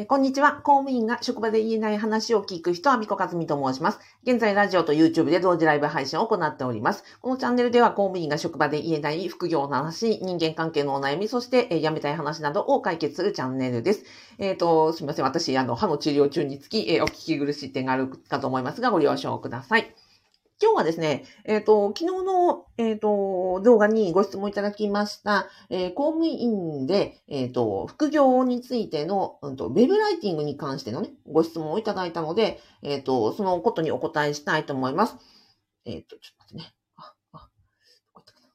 えこんにちは。公務員が職場で言えない話を聞く人、アミコカズミと申します。現在、ラジオと YouTube で同時ライブ配信を行っております。このチャンネルでは、公務員が職場で言えない副業の話、人間関係のお悩み、そして、え辞めたい話などを解決するチャンネルです。えっ、と、すみません。私、あの、歯の治療中につき、えお聞き苦しい点があるかと思いますが、ご了承ください。今日はですね、えっ、と、昨日の、えっ、と、動画にご質問いただきました、えー公務員で、えっ、と、副業についての、うんと、ウェブライティングに関してのね、ご質問をいただいたので、えっ、と、そのことにお答えしたいと思います。えっ、と、ちょっと待ってね。あ、あ、どこ行ったかな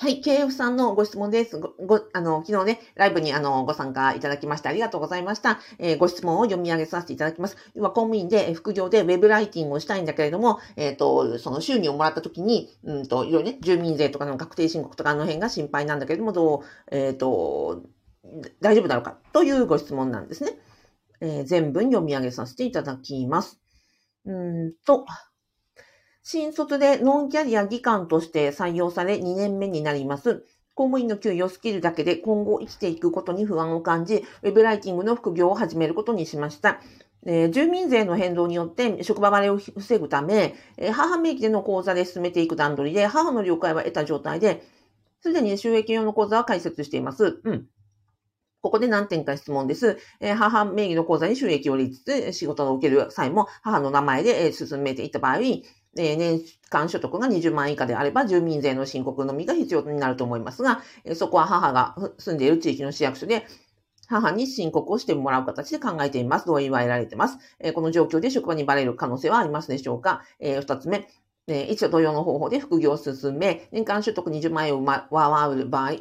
はい、KF さんのご質問です。ご、ご、あの、昨日ね、ライブにあの、ご参加いただきましてありがとうございました。えーご質問を読み上げさせていただきます。要は公務員で副業でウェブライティングをしたいんだけれども、えっ、と、その収入をもらった時に、うんと、いろいろね、住民税とかの確定申告とかあの辺が心配なんだけれども、どう、えっ、と、大丈夫だろうかというご質問なんですね。え全文読み上げさせていただきます。うんと、新卒でノンキャリア技官として採用され2年目になります。公務員の給与スキルだけで今後生きていくことに不安を感じ、ウェブライティングの副業を始めることにしました。えー住民税の変動によって職場割れを防ぐため、えー母名義での口座で進めていく段取りで、母の了解は得た状態で、すでに収益用の口座は開設しています。うん。ここで何点か質問です。えー母名義の口座に収益を入れつつ、仕事を受ける際も母の名前で進めていった場合、え年間所得が20万円以下であれば、住民税の申告のみが必要になると思いますが、えそこは母が住んでいる地域の市役所で、母に申告をしてもらう形で考えています。同意は得られています。えこの状況で職場にバレる可能性はありますでしょうか、えー二つ目、えー一応同様の方法で副業を進め、年間所得20万円を上回る場合、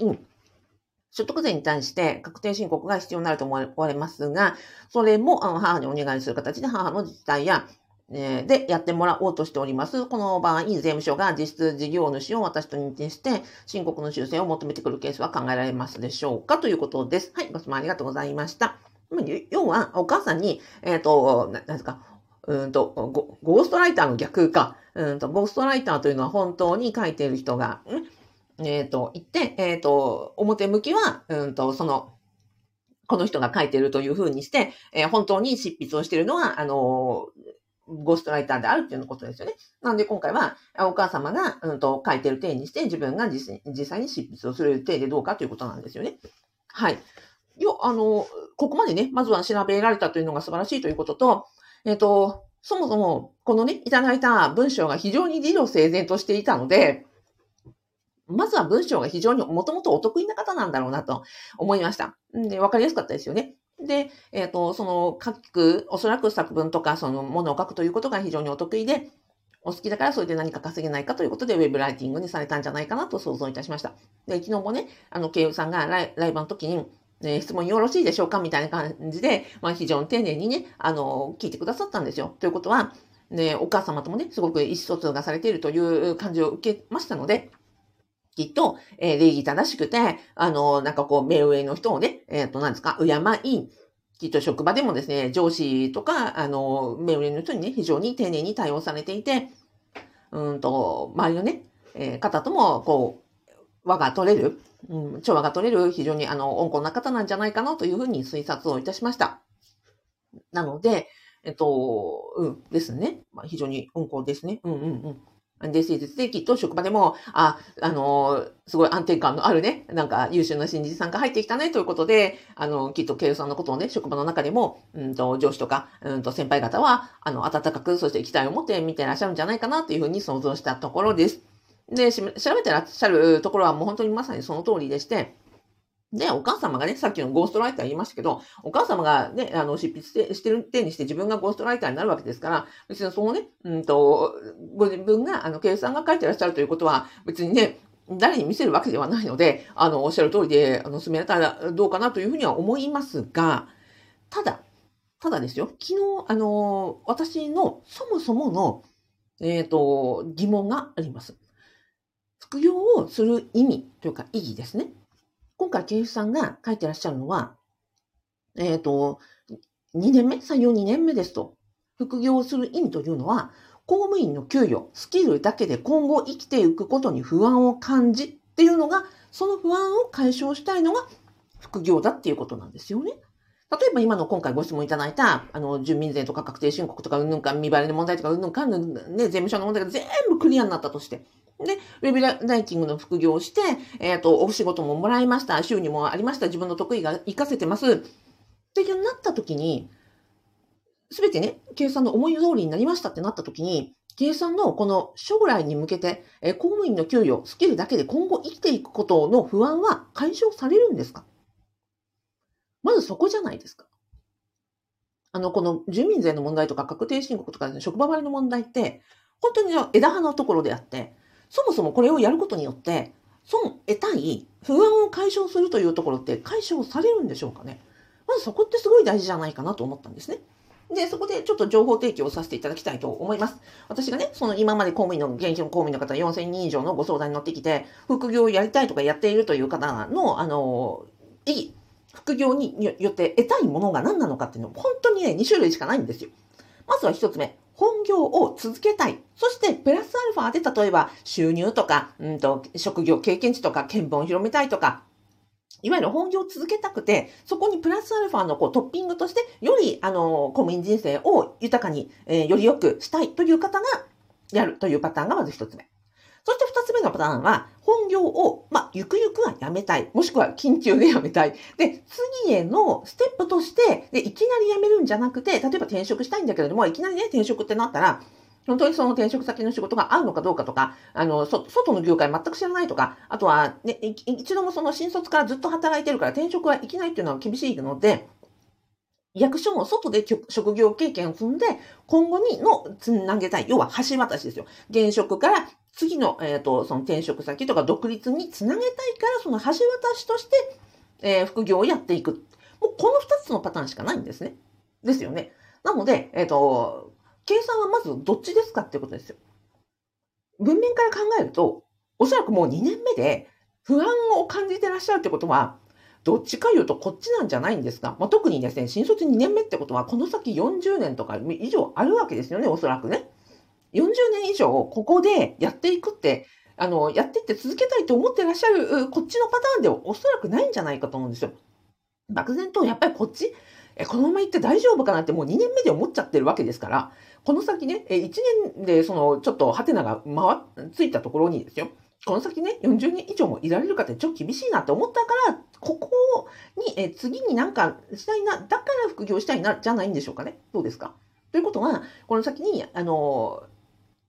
所得税に対して確定申告が必要になると思われますが、それも母にお願いする形で母の自治体や、えーでやってもらおうとしております。この場合、税務署が実質事業主を私と認定して、申告の修正を求めてくるケースは考えられますでしょうか？ということです。はい、ご質問ありがとうございました。要は、お母さんに、えっ、と、なんですか、うんとゴ、ゴーストライターの逆か。うんと、ゴーストライターというのは本当に書いている人が、んえっ、と、言って、えっ、と、表向きは、うんと、その、この人が書いているというふうにして、え本当に執筆をしているのは、あのゴーストライターであるっていうのことですよね。なので今回は、お母様が、うん、と書いてる体にして、自分が実際に執筆をする体でどうかということなんですよね。はい。よ、あの、ここまでね、まずは調べられたというのが素晴らしいということと、えっ、と、そもそも、このね、いただいた文章が非常に理路整然としていたので、まずは文章が非常にもともとお得意な方なんだろうなと思いました。んで、わかりやすかったですよね。で、えっ、と、その書く、おそらく作文とかそのものを書くということが非常にお得意で、お好きだからそれで何か稼げないかということでウェブライティングにされたんじゃないかなと想像いたしました。で、昨日もね、あの、慶友さんがライライブの時に、え質問よろしいでしょうかみたいな感じで、まあ非常に丁寧にね、あの、聞いてくださったんですよ。ということは、ね、お母様ともね、すごく意思疎通がされているという感じを受けましたので、きっと、えー礼儀正しくて、あの、なんかこう、目上の人をね、えっ、と、何ですか、敬い、きっと職場でもですね、上司とか、あの、目上の人にね、非常に丁寧に対応されていて、うんと、周りのね、えー方とも、こう、輪が取れる、うん、調和が取れる、非常にあの、温厚な方なんじゃないかなというふうに推察をいたしました。なので、えっと、うん、ですね。まあ、非常に温厚ですね。うんうんうん。で、誠実で、きっと職場でも、あ、あの、すごい安定感のあるね、なんか優秀な新人さんが入ってきたねということで、あの、きっと経営さんのことをね、職場の中でも、うんと、上司とか、うんと、先輩方は、あの、温かく、そして期待を持って見てらっしゃるんじゃないかなというふうに想像したところです。で、調べてらっしゃるところはもう本当にまさにその通りでして、で、お母様がね、さっきのゴーストライター言いましたけど、お母様がね、あの、執筆してる点にして自分がゴーストライターになるわけですから、別にそのね、うんと、ご自分が、あの、計算が書いてらっしゃるということは、別にね、誰に見せるわけではないので、あの、おっしゃる通りで、あの、進めたらどうかなというふうには思いますが、ただ、ただですよ、昨日、あの、私のそもそもの、えっ、と、疑問があります。副業をする意味というか意義ですね。今回、ケイさんが書いてらっしゃるのは、えっ、と、2年目？採用2年目ですと。副業をする意味というのは、公務員の給与、スキルだけで今後生きていくことに不安を感じっていうのが、その不安を解消したいのが副業だっていうことなんですよね。例えば今の今回ご質問いただいた、あの、住民税とか確定申告とか、うんぬんか、未払いの問題とか、うんぬんかんぬん、ね、税務署の問題が全部クリアになったとして。で、ウェブライティングの副業をして、えっ、ー、と、お仕事ももらいました、収入もありました、自分の得意が活かせてます。っていうなった時に、すべてね、計算の思い通りになりましたってなった時に、計算のこの将来に向けて、え公務員の給与、スキルだけで今後生きていくことの不安は解消されるんですか？まずそこじゃないですか。あの、この住民税の問題とか確定申告とか、ね、職場割の問題って、本当に枝葉のところであって、そもそもこれをやることによって、損得たい不安を解消するというところって解消されるんでしょうかね。まずそこってすごい大事じゃないかなと思ったんですね。で、そこでちょっと情報提供をさせていただきたいと思います。私がね、その今まで公務員の、現役の公務員の方4000人以上のご相談に乗ってきて、副業をやりたいとかやっているという方の、あの、意義、副業によって得たいものが何なのかっていうのは、本当にね、2種類しかないんですよ。まずは1つ目、本業を続けたい。そして、プラスアルファで例えば収入とか、うんと、職業経験値とか、見聞を広めたいとか、いわゆる本業を続けたくて、そこにプラスアルファのこうトッピングとして、より、あの、公務員人生を豊かに、えー、より良くしたいという方がやるというパターンがまず一つ目。そして二つ目のパターンは、本業を、まあ、ゆくゆくはやめたい。もしくは緊急でやめたい。で、次へのステップとして、で、いきなりやめるんじゃなくて、例えば転職したいんだけれども、いきなりね、転職ってなったら、本当にその転職先の仕事が合うのかどうかとか、あの、外の業界全く知らないとか、あとは、ね、一度もその新卒からずっと働いてるから転職はいけないっていうのは厳しいので、役所も外で職業経験を積んで、今後にのつなげたい。要は橋渡しですよ。現職から次の、えっ、ー、と、その転職先とか独立につなげたいから、その橋渡しとして、えー、副業をやっていく。もうこの二つのパターンしかないんですね。ですよね。なので、えっ、ー、と、計算はまずどっちですかっていうことですよ。文面から考えると、おそらくもう2年目で不安を感じてらっしゃるってことは、どっちか言うとこっちなんじゃないんですか。まあ、特にですね、新卒2年目ってことは、この先40年とか以上あるわけですよね、おそらくね。40年以上、ここでやっていくって、あの、やっていって続けたいと思ってらっしゃる、こっちのパターンではおそらくないんじゃないかと思うんですよ。漠然と、やっぱりこっち、え、このまま行って大丈夫かなってもう2年目で思っちゃってるわけですから、この先ね、え、1年でその、ちょっとハテナが回っ、ついたところにですよ、この先ね、40年以上もいられるかってちょっと厳しいなって思ったから、ここに、え、次になんかしたいな、だから副業したいな、じゃないんでしょうかね。どうですか？ということは、この先に、あの、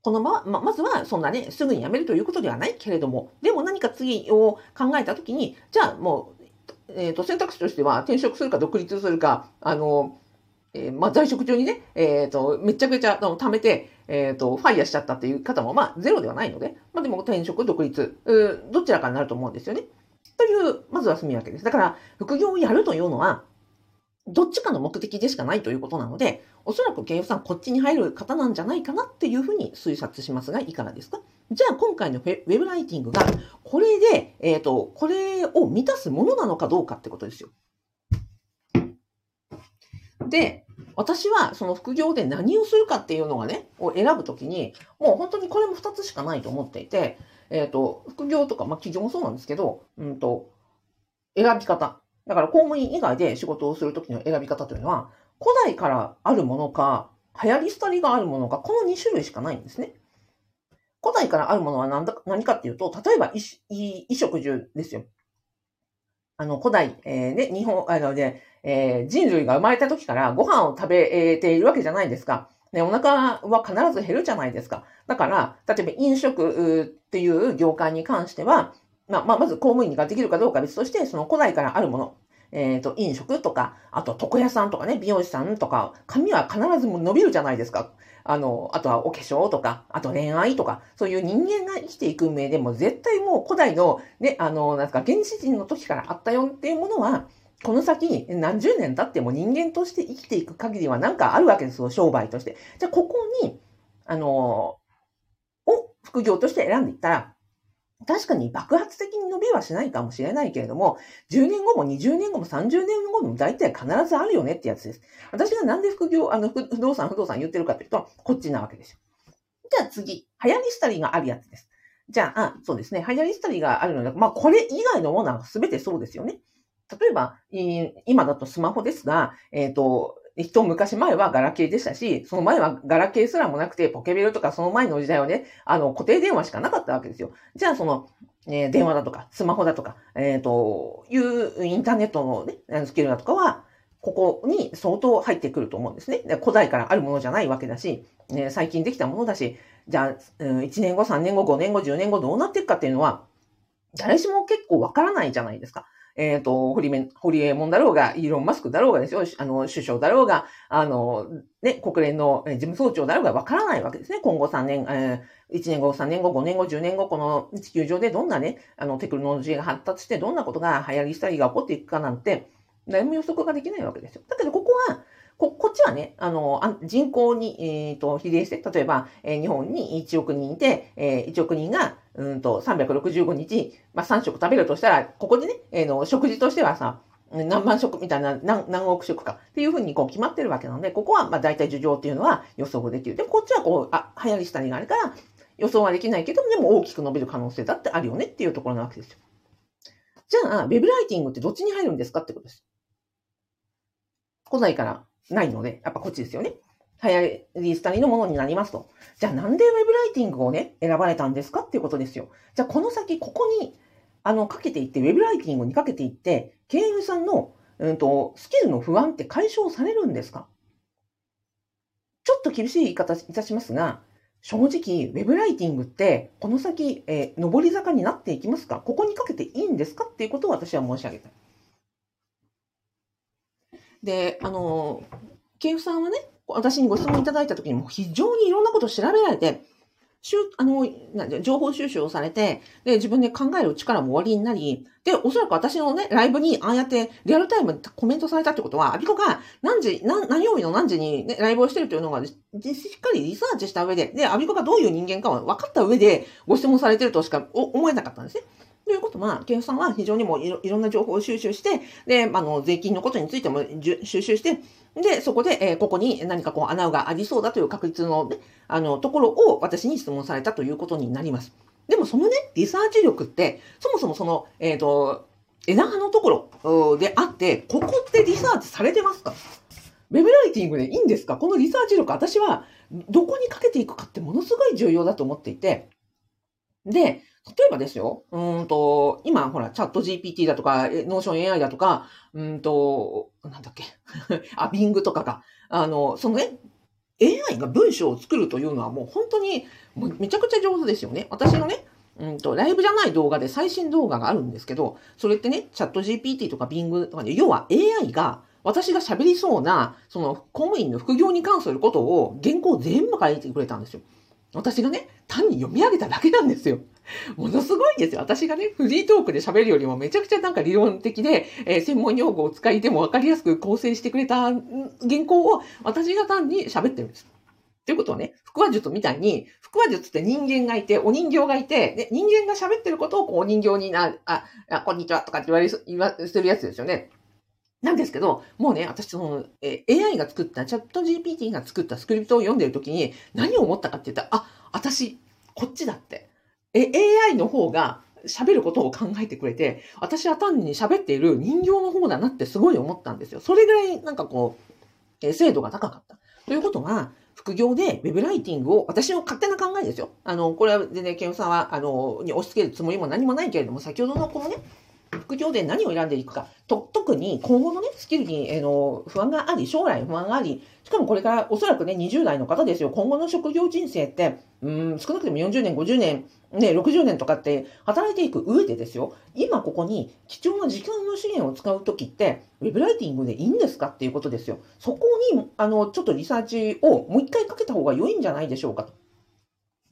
このまま、まずはそんなね、すぐに辞めるということではないけれども、でも何か次を考えたときに、じゃあもうえっ、ー、と、選択肢としては転職するか独立するか、あの、えー、まあ、在職中にね、えっ、ー、と、めちゃくちゃ貯めて、えっ、と、ファイヤーしちゃったっていう方も、まあ、ゼロではないので、まあ、でも転職、独立、どちらかになると思うんですよね。という、まずは住み分けです。だから、副業をやるというのは、どっちかの目的でしかないということなので、おそらく慶応さんこっちに入る方なんじゃないかなっていうふうに推察しますが、いかがですか？じゃあ今回のウェブライティングが、これで、えっ、ー、と、これを満たすものなのかどうかってことですよ。で、私はその副業で何をするかっていうのがね、を選ぶときに、もう本当にこれも2つしかないと思っていて、えっ、ー、と、副業とか、まあ、企業もそうなんですけど、うんと、選び方。だから公務員以外で仕事をするときの選び方というのは、古代からあるものか、流行り廃りがあるものか、この2種類しかないんですね。古代からあるものは何だ何かっていうと、例えば衣衣食住ですよ。あの、古代、えー、ね、日本、あのね、えー、人類が生まれた時からご飯を食べているわけじゃないですか。ね、お腹は必ず減るじゃないですか。だから、例えば飲食っていう業界に関しては、まあ、まあ、まず公務員ができるかどうか別として、その古代からあるもの、えっ、ー、と、飲食とか、あと床屋さんとかね、美容師さんとか、髪は必ず伸びるじゃないですか。あの、あとはお化粧とか、あと恋愛とか、そういう人間が生きていく上でも絶対もう古代のね、あの、なんか原始人の時からあったよっていうものは、この先何十年経っても人間として生きていく限りはなんかあるわけですよ、商売として。じゃあここに、あの、を副業として選んでいったら、確かに爆発的に伸びはしないかもしれないけれども、10年後も20年後も30年後も大体必ずあるよねってやつです。私がなんで副業、あの、不動産、不動産言ってるかというと、こっちなわけですよ。じゃあ次、流行り廃りがあるやつです。じゃあ、あそうですね。流行り廃りがあるので、まあ、これ以外のものは全てそうですよね。例えば、今だとスマホですが、えっ、ー、と、一昔前はガラケーでしたし、その前はガラケーすらもなくて、ポケベルとかその前の時代はね、あの、固定電話しかなかったわけですよ。じゃあ、その、えー、電話だとか、スマホだとか、えっ、ー、と、いうインターネットのね、スキルだとかは、ここに相当入ってくると思うんですね。古代からあるものじゃないわけだし、ね、最近できたものだし、じゃあ、1年後、3年後、5年後、10年後どうなっていくかっていうのは、誰しも結構わからないじゃないですか。えっ、ー、と、ホリメン、ホリエモンだろうが、イーロン・マスクだろうがですよ、あの、首相だろうが、あの、ね、国連の事務総長だろうがわからないわけですね。今後3年、えー、1年後、3年後、5年後、10年後、この地球上でどんなね、あの、テクノロジーが発達して、どんなことが流行りしたりが起こっていくかなんて、何も予測ができないわけですよ。だけど、ここは、こ、こっちはね、あの、人口に、えっ、ー、と、比例して、例えば、えー、日本に1億人いて、えー、1億人が、うんと、365日、まあ、3食食べるとしたら、ここでね、えー、の、食事としてはさ、何万食みたいな、何何億食かっていうふうにこう決まってるわけなので、ここはまあ大体樹状っていうのは予想できる。で、こっちはこう、あ、流行りしたりがあるから、予想はできないけど、でも大きく伸びる可能性だってあるよねっていうところなわけですよ。じゃあ、ウェブライティングってどっちに入るんですかってことです。古代からないので、やっぱこっちですよね。流行り廃りのものになりますと。じゃあなんでウェブライティングをね、選ばれたんですかっていうことですよ。じゃあこの先、ここに、あの、かけていって、ウェブライティングにかけていって、経営さんの、うんと、スキルの不安って解消されるんですか？ちょっと厳しい言い方いたしますが、正直、ウェブライティングって、この先、えー、上り坂になっていきますか？ここにかけていいんですか？っていうことを私は申し上げたい。で、あの、ケイフさんはね、私にご質問いただいたときにも非常にいろんなことを調べられて、あの、情報収集をされて、で、自分で考える力もおありになり、で、おそらく私のね、ライブにああやってリアルタイムでコメントされたってことは、アビコが何時、何、何曜日の何時にね、ライブをしてるというのが、しっかりリサーチした上で、で、アビコがどういう人間かは分かった上でご質問されてるとしか思えなかったんですね。ということは、ケンさんは非常にもいろいろんな情報を収集して、で、あの、税金のことについても収集して、で、そこで、えー、ここに何かこう穴がありそうだという確率のね、あの、ところを私に質問されたということになります。でもそのね、リサーチ力って、そもそもその、えっ、ー、と、枝葉のところであって、ここってリサーチされてますか？ウェブライティングでいいんですか？このリサーチ力、私はどこにかけていくかってものすごい重要だと思っていて、で、例えばですよ、うんと、今、ほら、 ChatGPT だとか、 Notion AI だとか、うんと、なんだっけ、あ、 Bing とかが、あの、そのね、AI が文章を作るというのはもう本当に、もうめちゃくちゃ上手ですよね。私のね、うんと、ライブじゃない動画で最新動画があるんですけど、それってね、チャット GPT とかビングとかね、要は AI が私が喋りそうな、その公務員の副業に関することを原稿全部書いてくれたんですよ。私がね、単に読み上げただけなんですよ。ものすごいんですよ。私がね、フリートークで喋るよりもめちゃくちゃなんか理論的で、えー、専門用語を使いでも分かりやすく構成してくれた原稿を私が単に喋ってるんです。ということはね、腹話術みたいに、腹話術って人間がいて、お人形がいて、で人間が喋ってることをこうお人形にな、あ、あこんにちはとかって言われる、言わせるやつですよね。なんですけど、もうね、私その、え AI が作った、チャット GPT が作ったスクリプトを読んでるときに何を思ったかって言ったら、あ、私、こっちだって。え、AI の方が喋ることを考えてくれて、私は単に喋っている人形の方だなってすごい思ったんですよ。それぐらいなんかこう、え精度が高かった。ということは、副業でウェブライティングを、私の勝手な考えですよ。あの、これは全然、ケンさんは、あの、に押し付けるつもりも何もないけれども、先ほどのこのね、副業で何を選んでいくか、と特に今後のね、スキルに、え、の不安があり、将来不安があり、しかもこれからおそらくね、20代の方ですよ、今後の職業人生って、うん、少なくとも40年、50年、ね、60年とかって働いていく上でですよ、今ここに貴重な時間の資源を使うときって、ウェブライティングでいいんですかっていうことですよ。そこに、あの、ちょっとリサーチをもう一回かけた方が良いんじゃないでしょうかと。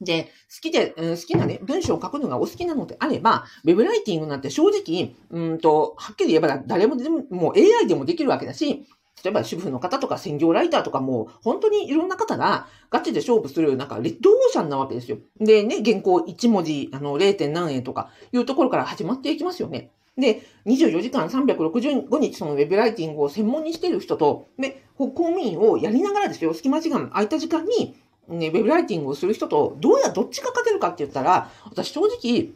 で、好きで、うん、好きなね、文章を書くのがお好きなのであれば、ウェブライティングなんて正直、うんと、はっきり言えば誰もでも、もう AI でもできるわけだし、例えば主婦の方とか専業ライターとかも、本当にいろんな方がガチで勝負する、なんかレッドオーシャンなわけですよ。でね、原稿1文字、あの、0. 何円とかいうところから始まっていきますよね。で、24時間365日そのウェブライティングを専門にしている人と、ね、公務員をやりながらですよ、隙間時間、空いた時間に、ね、ウェブライティングをする人と、どうや、どっちが勝てるかって言ったら、私正直、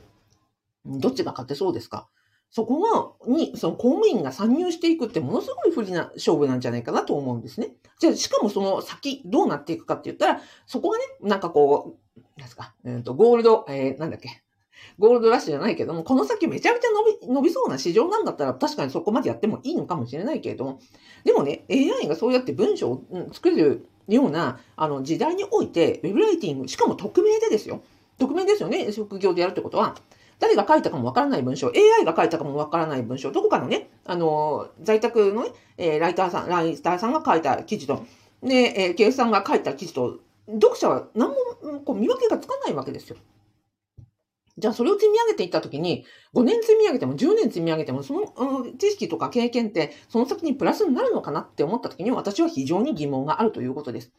どっちが勝てそうですか？そこが、に、その公務員が参入していくってものすごい不利な勝負なんじゃないかなと思うんですね。じゃあ、しかもその先どうなっていくかって言ったら、そこがね、なんかこう、なんですか、うー、と、ゴールド、えー、なんだっけ、ゴールドラッシュじゃないけども、この先めちゃめちゃ伸び、伸びそうな市場なんだったら、確かにそこまでやってもいいのかもしれないけれども、でもね、AI がそうやって文章を作るような、あの、時代において、ウェブライティング、しかも匿名でですよ。匿名ですよね、職業でやるってことは。誰が書いたかもわからない文章、AI が書いたかもわからない文章、どこかのね、あの、在宅のね、え、ライターさん、ライターさんが書いた記事と、で、えー、計算が書いた記事と、読者は何もこう見分けがつかないわけですよ。じゃあそれを積み上げていったときに、5年積み上げても10年積み上げても、その、知識とか経験ってその先にプラスになるのかなって思ったときに私は非常に疑問があるということです。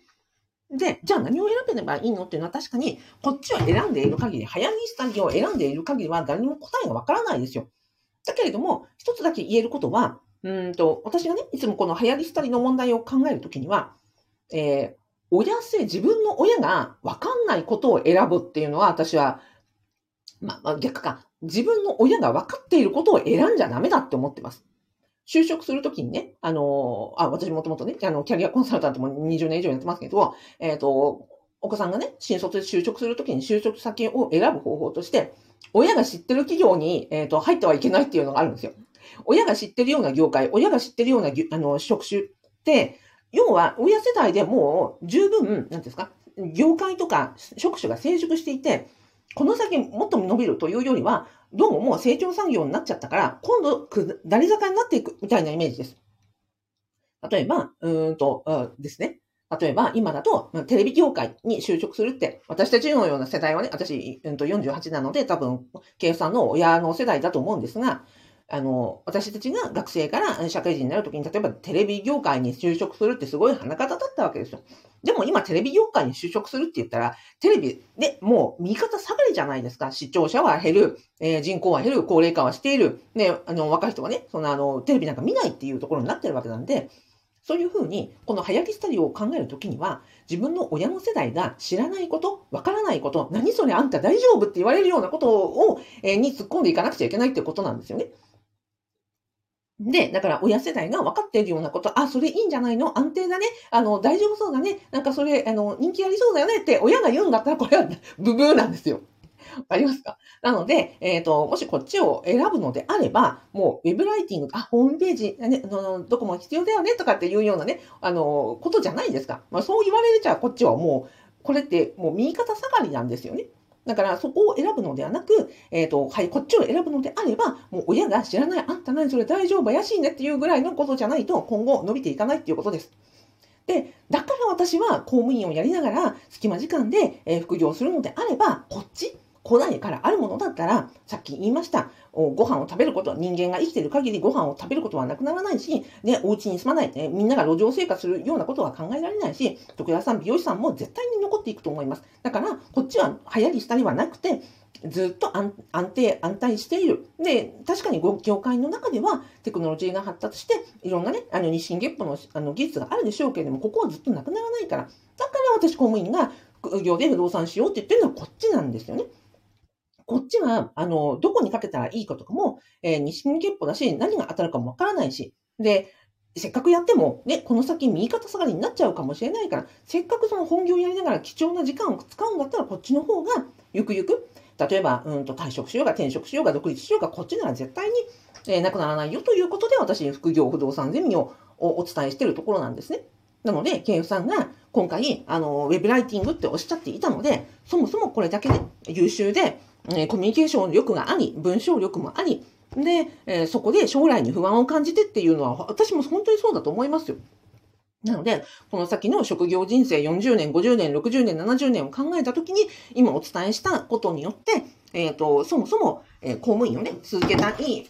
で、じゃあ何を選べればいいのっていうのは確かに、こっちを選んでいる限り、早着スタジオを選んでいる限りは誰にも答えがわからないですよ。だけれども、一つだけ言えることは、うんと、私がね、いつもこの流行り廃りの問題を考えるときには、えー、親せ、自分の親がわかんないことを選ぶっていうのは、私は、まあ、逆か、自分の親が分かっていることを選んじゃダメだって思ってます。就職するときにね、あの、あ、私もともとね、あの、キャリアコンサルタントも20年以上やってますけど、えっ、ー、と、お子さんがね、新卒で就職するときに就職先を選ぶ方法として、親が知ってる企業に、えっ、ー、と、入ってはいけないっていうのがあるんですよ。親が知ってるような業界、親が知ってるような、あの、職種って、要は、親世代でもう十分、なんですか、業界とか職種が成熟していて、この先もっと伸びるというよりは、どうももう成長産業になっちゃったから、今度、下り坂になっていくみたいなイメージです。例えば、うんと、ですね。例えば、今だと、テレビ業界に就職するって、私たちのような世代はね、私、うん、と48なので、多分、計算の親の世代だと思うんですが、あの、私たちが学生から社会人になるときに、例えばテレビ業界に就職するってすごい花形だったわけですよ。でも今テレビ業界に就職するって言ったら、テレビでもう右肩下がりじゃないですか。視聴者は減る、えー、人口は減る、高齢化はしている、ね、あの、若い人はね、そのあの、テレビなんか見ないっていうところになってるわけなんで、そういうふうに、この流行りスタイルを考えるときには、自分の親の世代が知らないこと、わからないこと、何それあんた大丈夫って言われるようなことを、えー、に突っ込んでいかなくちゃいけないってことなんですよね。で、だから親世代が分かっているようなこと、あ、それいいんじゃないの？安定だね。あの、大丈夫そうだね。なんかそれ、あの、人気ありそうだよねって親が言うんだったら、これはブブーなんですよ。わかりますか？なので、えっ、ー、と、もしこっちを選ぶのであれば、もう、ウェブライティング、あ、ホームページ、ね、どこも必要だよねとかっていうようなね、あの、ことじゃないですか。まあ、そう言われるじゃ、こっちはもう、これってもう右肩下がりなんですよね。だからそこを選ぶのではなく、えっ、ー、と、はい、こっちを選ぶのであれば、もう親が知らない、あんた何それ大丈夫怪しいねっていうぐらいのことじゃないと今後伸びていかないっていうことです。で、だから私は公務員をやりながら隙間時間で、え副業するのであれば、こっち古代からあるものだったら、さっき言いました、ご飯を食べることは、人間が生きている限りご飯を食べることはなくならないし、ね、お家に住まない、ね、みんなが路上生活するようなことは考えられないし、徳田さん、美容師さんも絶対に残っていくと思います。だから、こっちは流行りしたりはなくて、ずっと安定、安泰している。で、確かに業界の中ではテクノロジーが発達して、いろんなね、あの日進月歩のあの技術があるでしょうけれども、ここはずっとなくならないから。だから私、公務員が副業で不動産しようって言ってるのはこっちなんですよね。こっちは、あの、どこにかけたらいいかとかも、えー、西に結歩だし、何が当たるかもわからないし、で、せっかくやっても、ね、この先右肩下がりになっちゃうかもしれないから、せっかくその本業やりながら貴重な時間を使うんだったら、こっちの方が、ゆくゆく、例えば、うんと退職しようが転職しようが独立しようが、こっちなら絶対に、えー、なくならないよということで、私、副業不動産ゼミをお伝えしているところなんですね。なので、ケイフさんが今回、あの、ウェブライティングっておっしゃっていたので、そもそもこれだけね、優秀で、えコミュニケーション力があり、文章力もあり、で、え、そこで将来に不安を感じてっていうのは、私も本当にそうだと思いますよ。なので、この先の職業人生40年、50年、60年、70年を考えたときに、今お伝えしたことによって、えっ、ー、と、そもそも、えー、公務員をね、続けたい、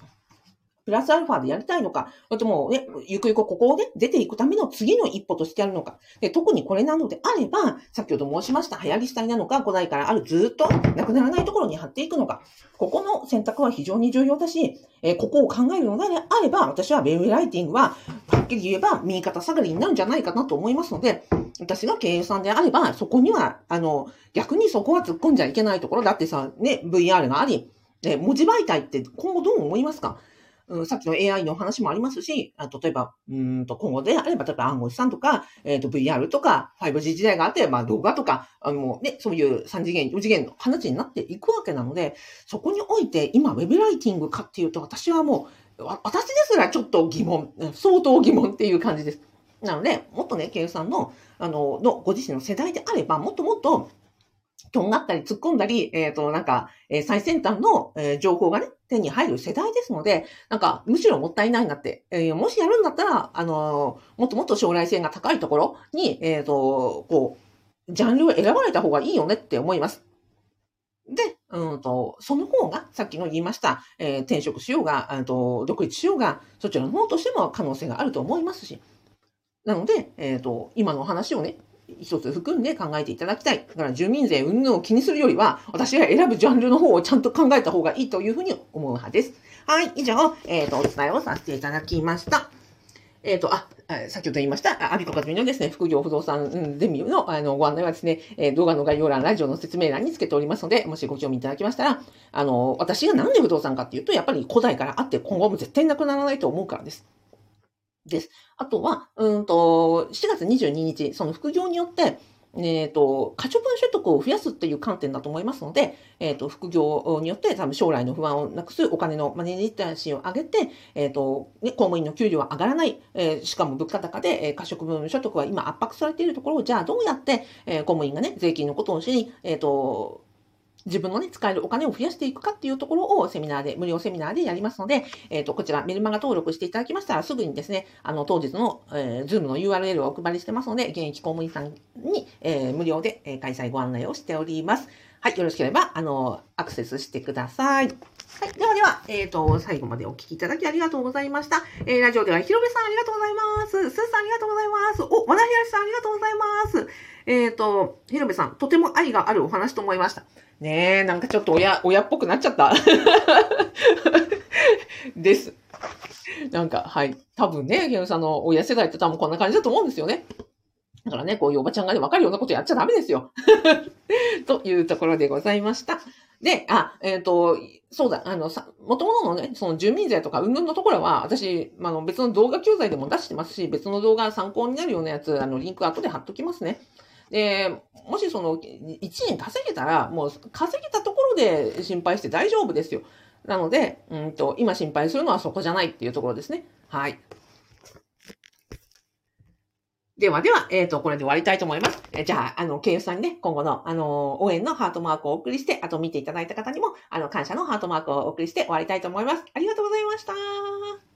プラスアルファでやりたいのか、それともね、ゆくゆくここをね、出ていくための次の一歩としてやるのか。で、特にこれなのであれば、先ほど申しました流行り廃りなのか、古代からあるずっとなくならないところに貼っていくのか。ここの選択は非常に重要だし、えー、ここを考えるのであれば、私はウェブライティングは、はっきり言えば右肩下がりになるんじゃないかなと思いますので、私が経営さんであれば、そこには、あの、逆にそこは突っ込んじゃいけないところだってさ、ね、VR があり、え文字媒体って今後どう思いますか？うん、さっきの AI の話もありますし、あ例えば、うんと今後であれば、例えば暗号資産とか、えっ、ー、と VR とか、5G 時代があって、まあ動画とか、あのね、そういう3次元、4次元の話になっていくわけなので、そこにおいて今、ウェブライティングかっていうと、私はもう、私ですらちょっと疑問、相当疑問っていう感じです。なので、もっとね、ケイさんの、あの、の、ご自身の世代であれば、もっともっと、とんがったり突っ込んだり、えっ、ー、と、なんか、えー、最先端の、えー、情報がね、手に入る世代ですので、なんか、むしろもったいないなって、えー、もしやるんだったら、あのもっともっと将来性が高いところに、えっ、と、こう、ジャンルを選ばれた方がいいよねって思います。で、うんと、その方が、さっきの言いました、え転職しようが、と独立しようが、そちらの方としても可能性があると思いますし。なので、えっ、と、今のお話をね、一つ含んで考えていただきたい。だから住民税云々を気にするよりは、私が選ぶジャンルの方をちゃんと考えた方がいいというふうに思う派です。はい、以上、えっ、ー、と、お伝えをさせていただきました。えっ、ー、と、あ、先ほど言いました、アビコカズミのですね、副業不動産ゼミのあのご案内はですね、え、動画の概要欄、ラジオの説明欄につけておりますので、もしご興味いただきましたら、あの、私がなんで不動産かっていうと、やっぱり古代からあって今後も絶対なくならないと思うからです。です。あとは、うんと、7月22日、その副業によって、えっ、ー、と、可処分所得を増やすっていう観点だと思いますので、えっ、ー、と、副業によって多分将来の不安をなくすお金のマネージャーシーを上げて、えっ、ー、と、ね、公務員の給料は上がらない、えしかも物価高で、え可処分所得は今圧迫されているところを、じゃあどうやって、え公務員がね、税金のことを知り、えっ、と、自分のね、使えるお金を増やしていくかっていうところをセミナーで、無料セミナーでやりますので、えっ、ー、と、こちらメルマガ登録していただきましたら、すぐにですね、あの、当日の、えー、ズームの URL をお配りしてますので、現役公務員さんに、えー、無料で、え開催ご案内をしております。はい、よろしければ、あの、アクセスしてください。はい。ではでは、えっ、ー、と、最後までお聞きいただきありがとうございました。えー、ラジオでは、ひろべさんありがとうございます。すーさんありがとうございます。お、和田ひらしさんありがとうございます。えっ、ー、と、ひろべさん、とても愛があるお話と思いました。ねえ、なんかちょっと親、親っぽくなっちゃった。です。なんか、はい。多分ね、ゲンさんの親世代って多分こんな感じだと思うんですよね。だからね、こういうおばちゃんがね、わかるようなことやっちゃダメですよ。というところでございました。で、あ、えっ、ー、と、そうだ、あの、さ、もともとのね、その住民税とか、うんぬんのところは、私、あの、別の動画教材でも出してますし、別の動画参考になるようなやつ、あの、リンク後で貼っときますね。で、もしその、1年稼げたら、もう稼げたところで心配して大丈夫ですよ。なので、うんと、今心配するのはそこじゃないっていうところですね。はい。ではでは、えっ、ー、と、これで終わりたいと思います。えじゃあ、あの、ケイさんにね、今後の、あの、応援のハートマークをお送りして、あと見ていただいた方にも、あの、感謝のハートマークをお送りして終わりたいと思います。ありがとうございました。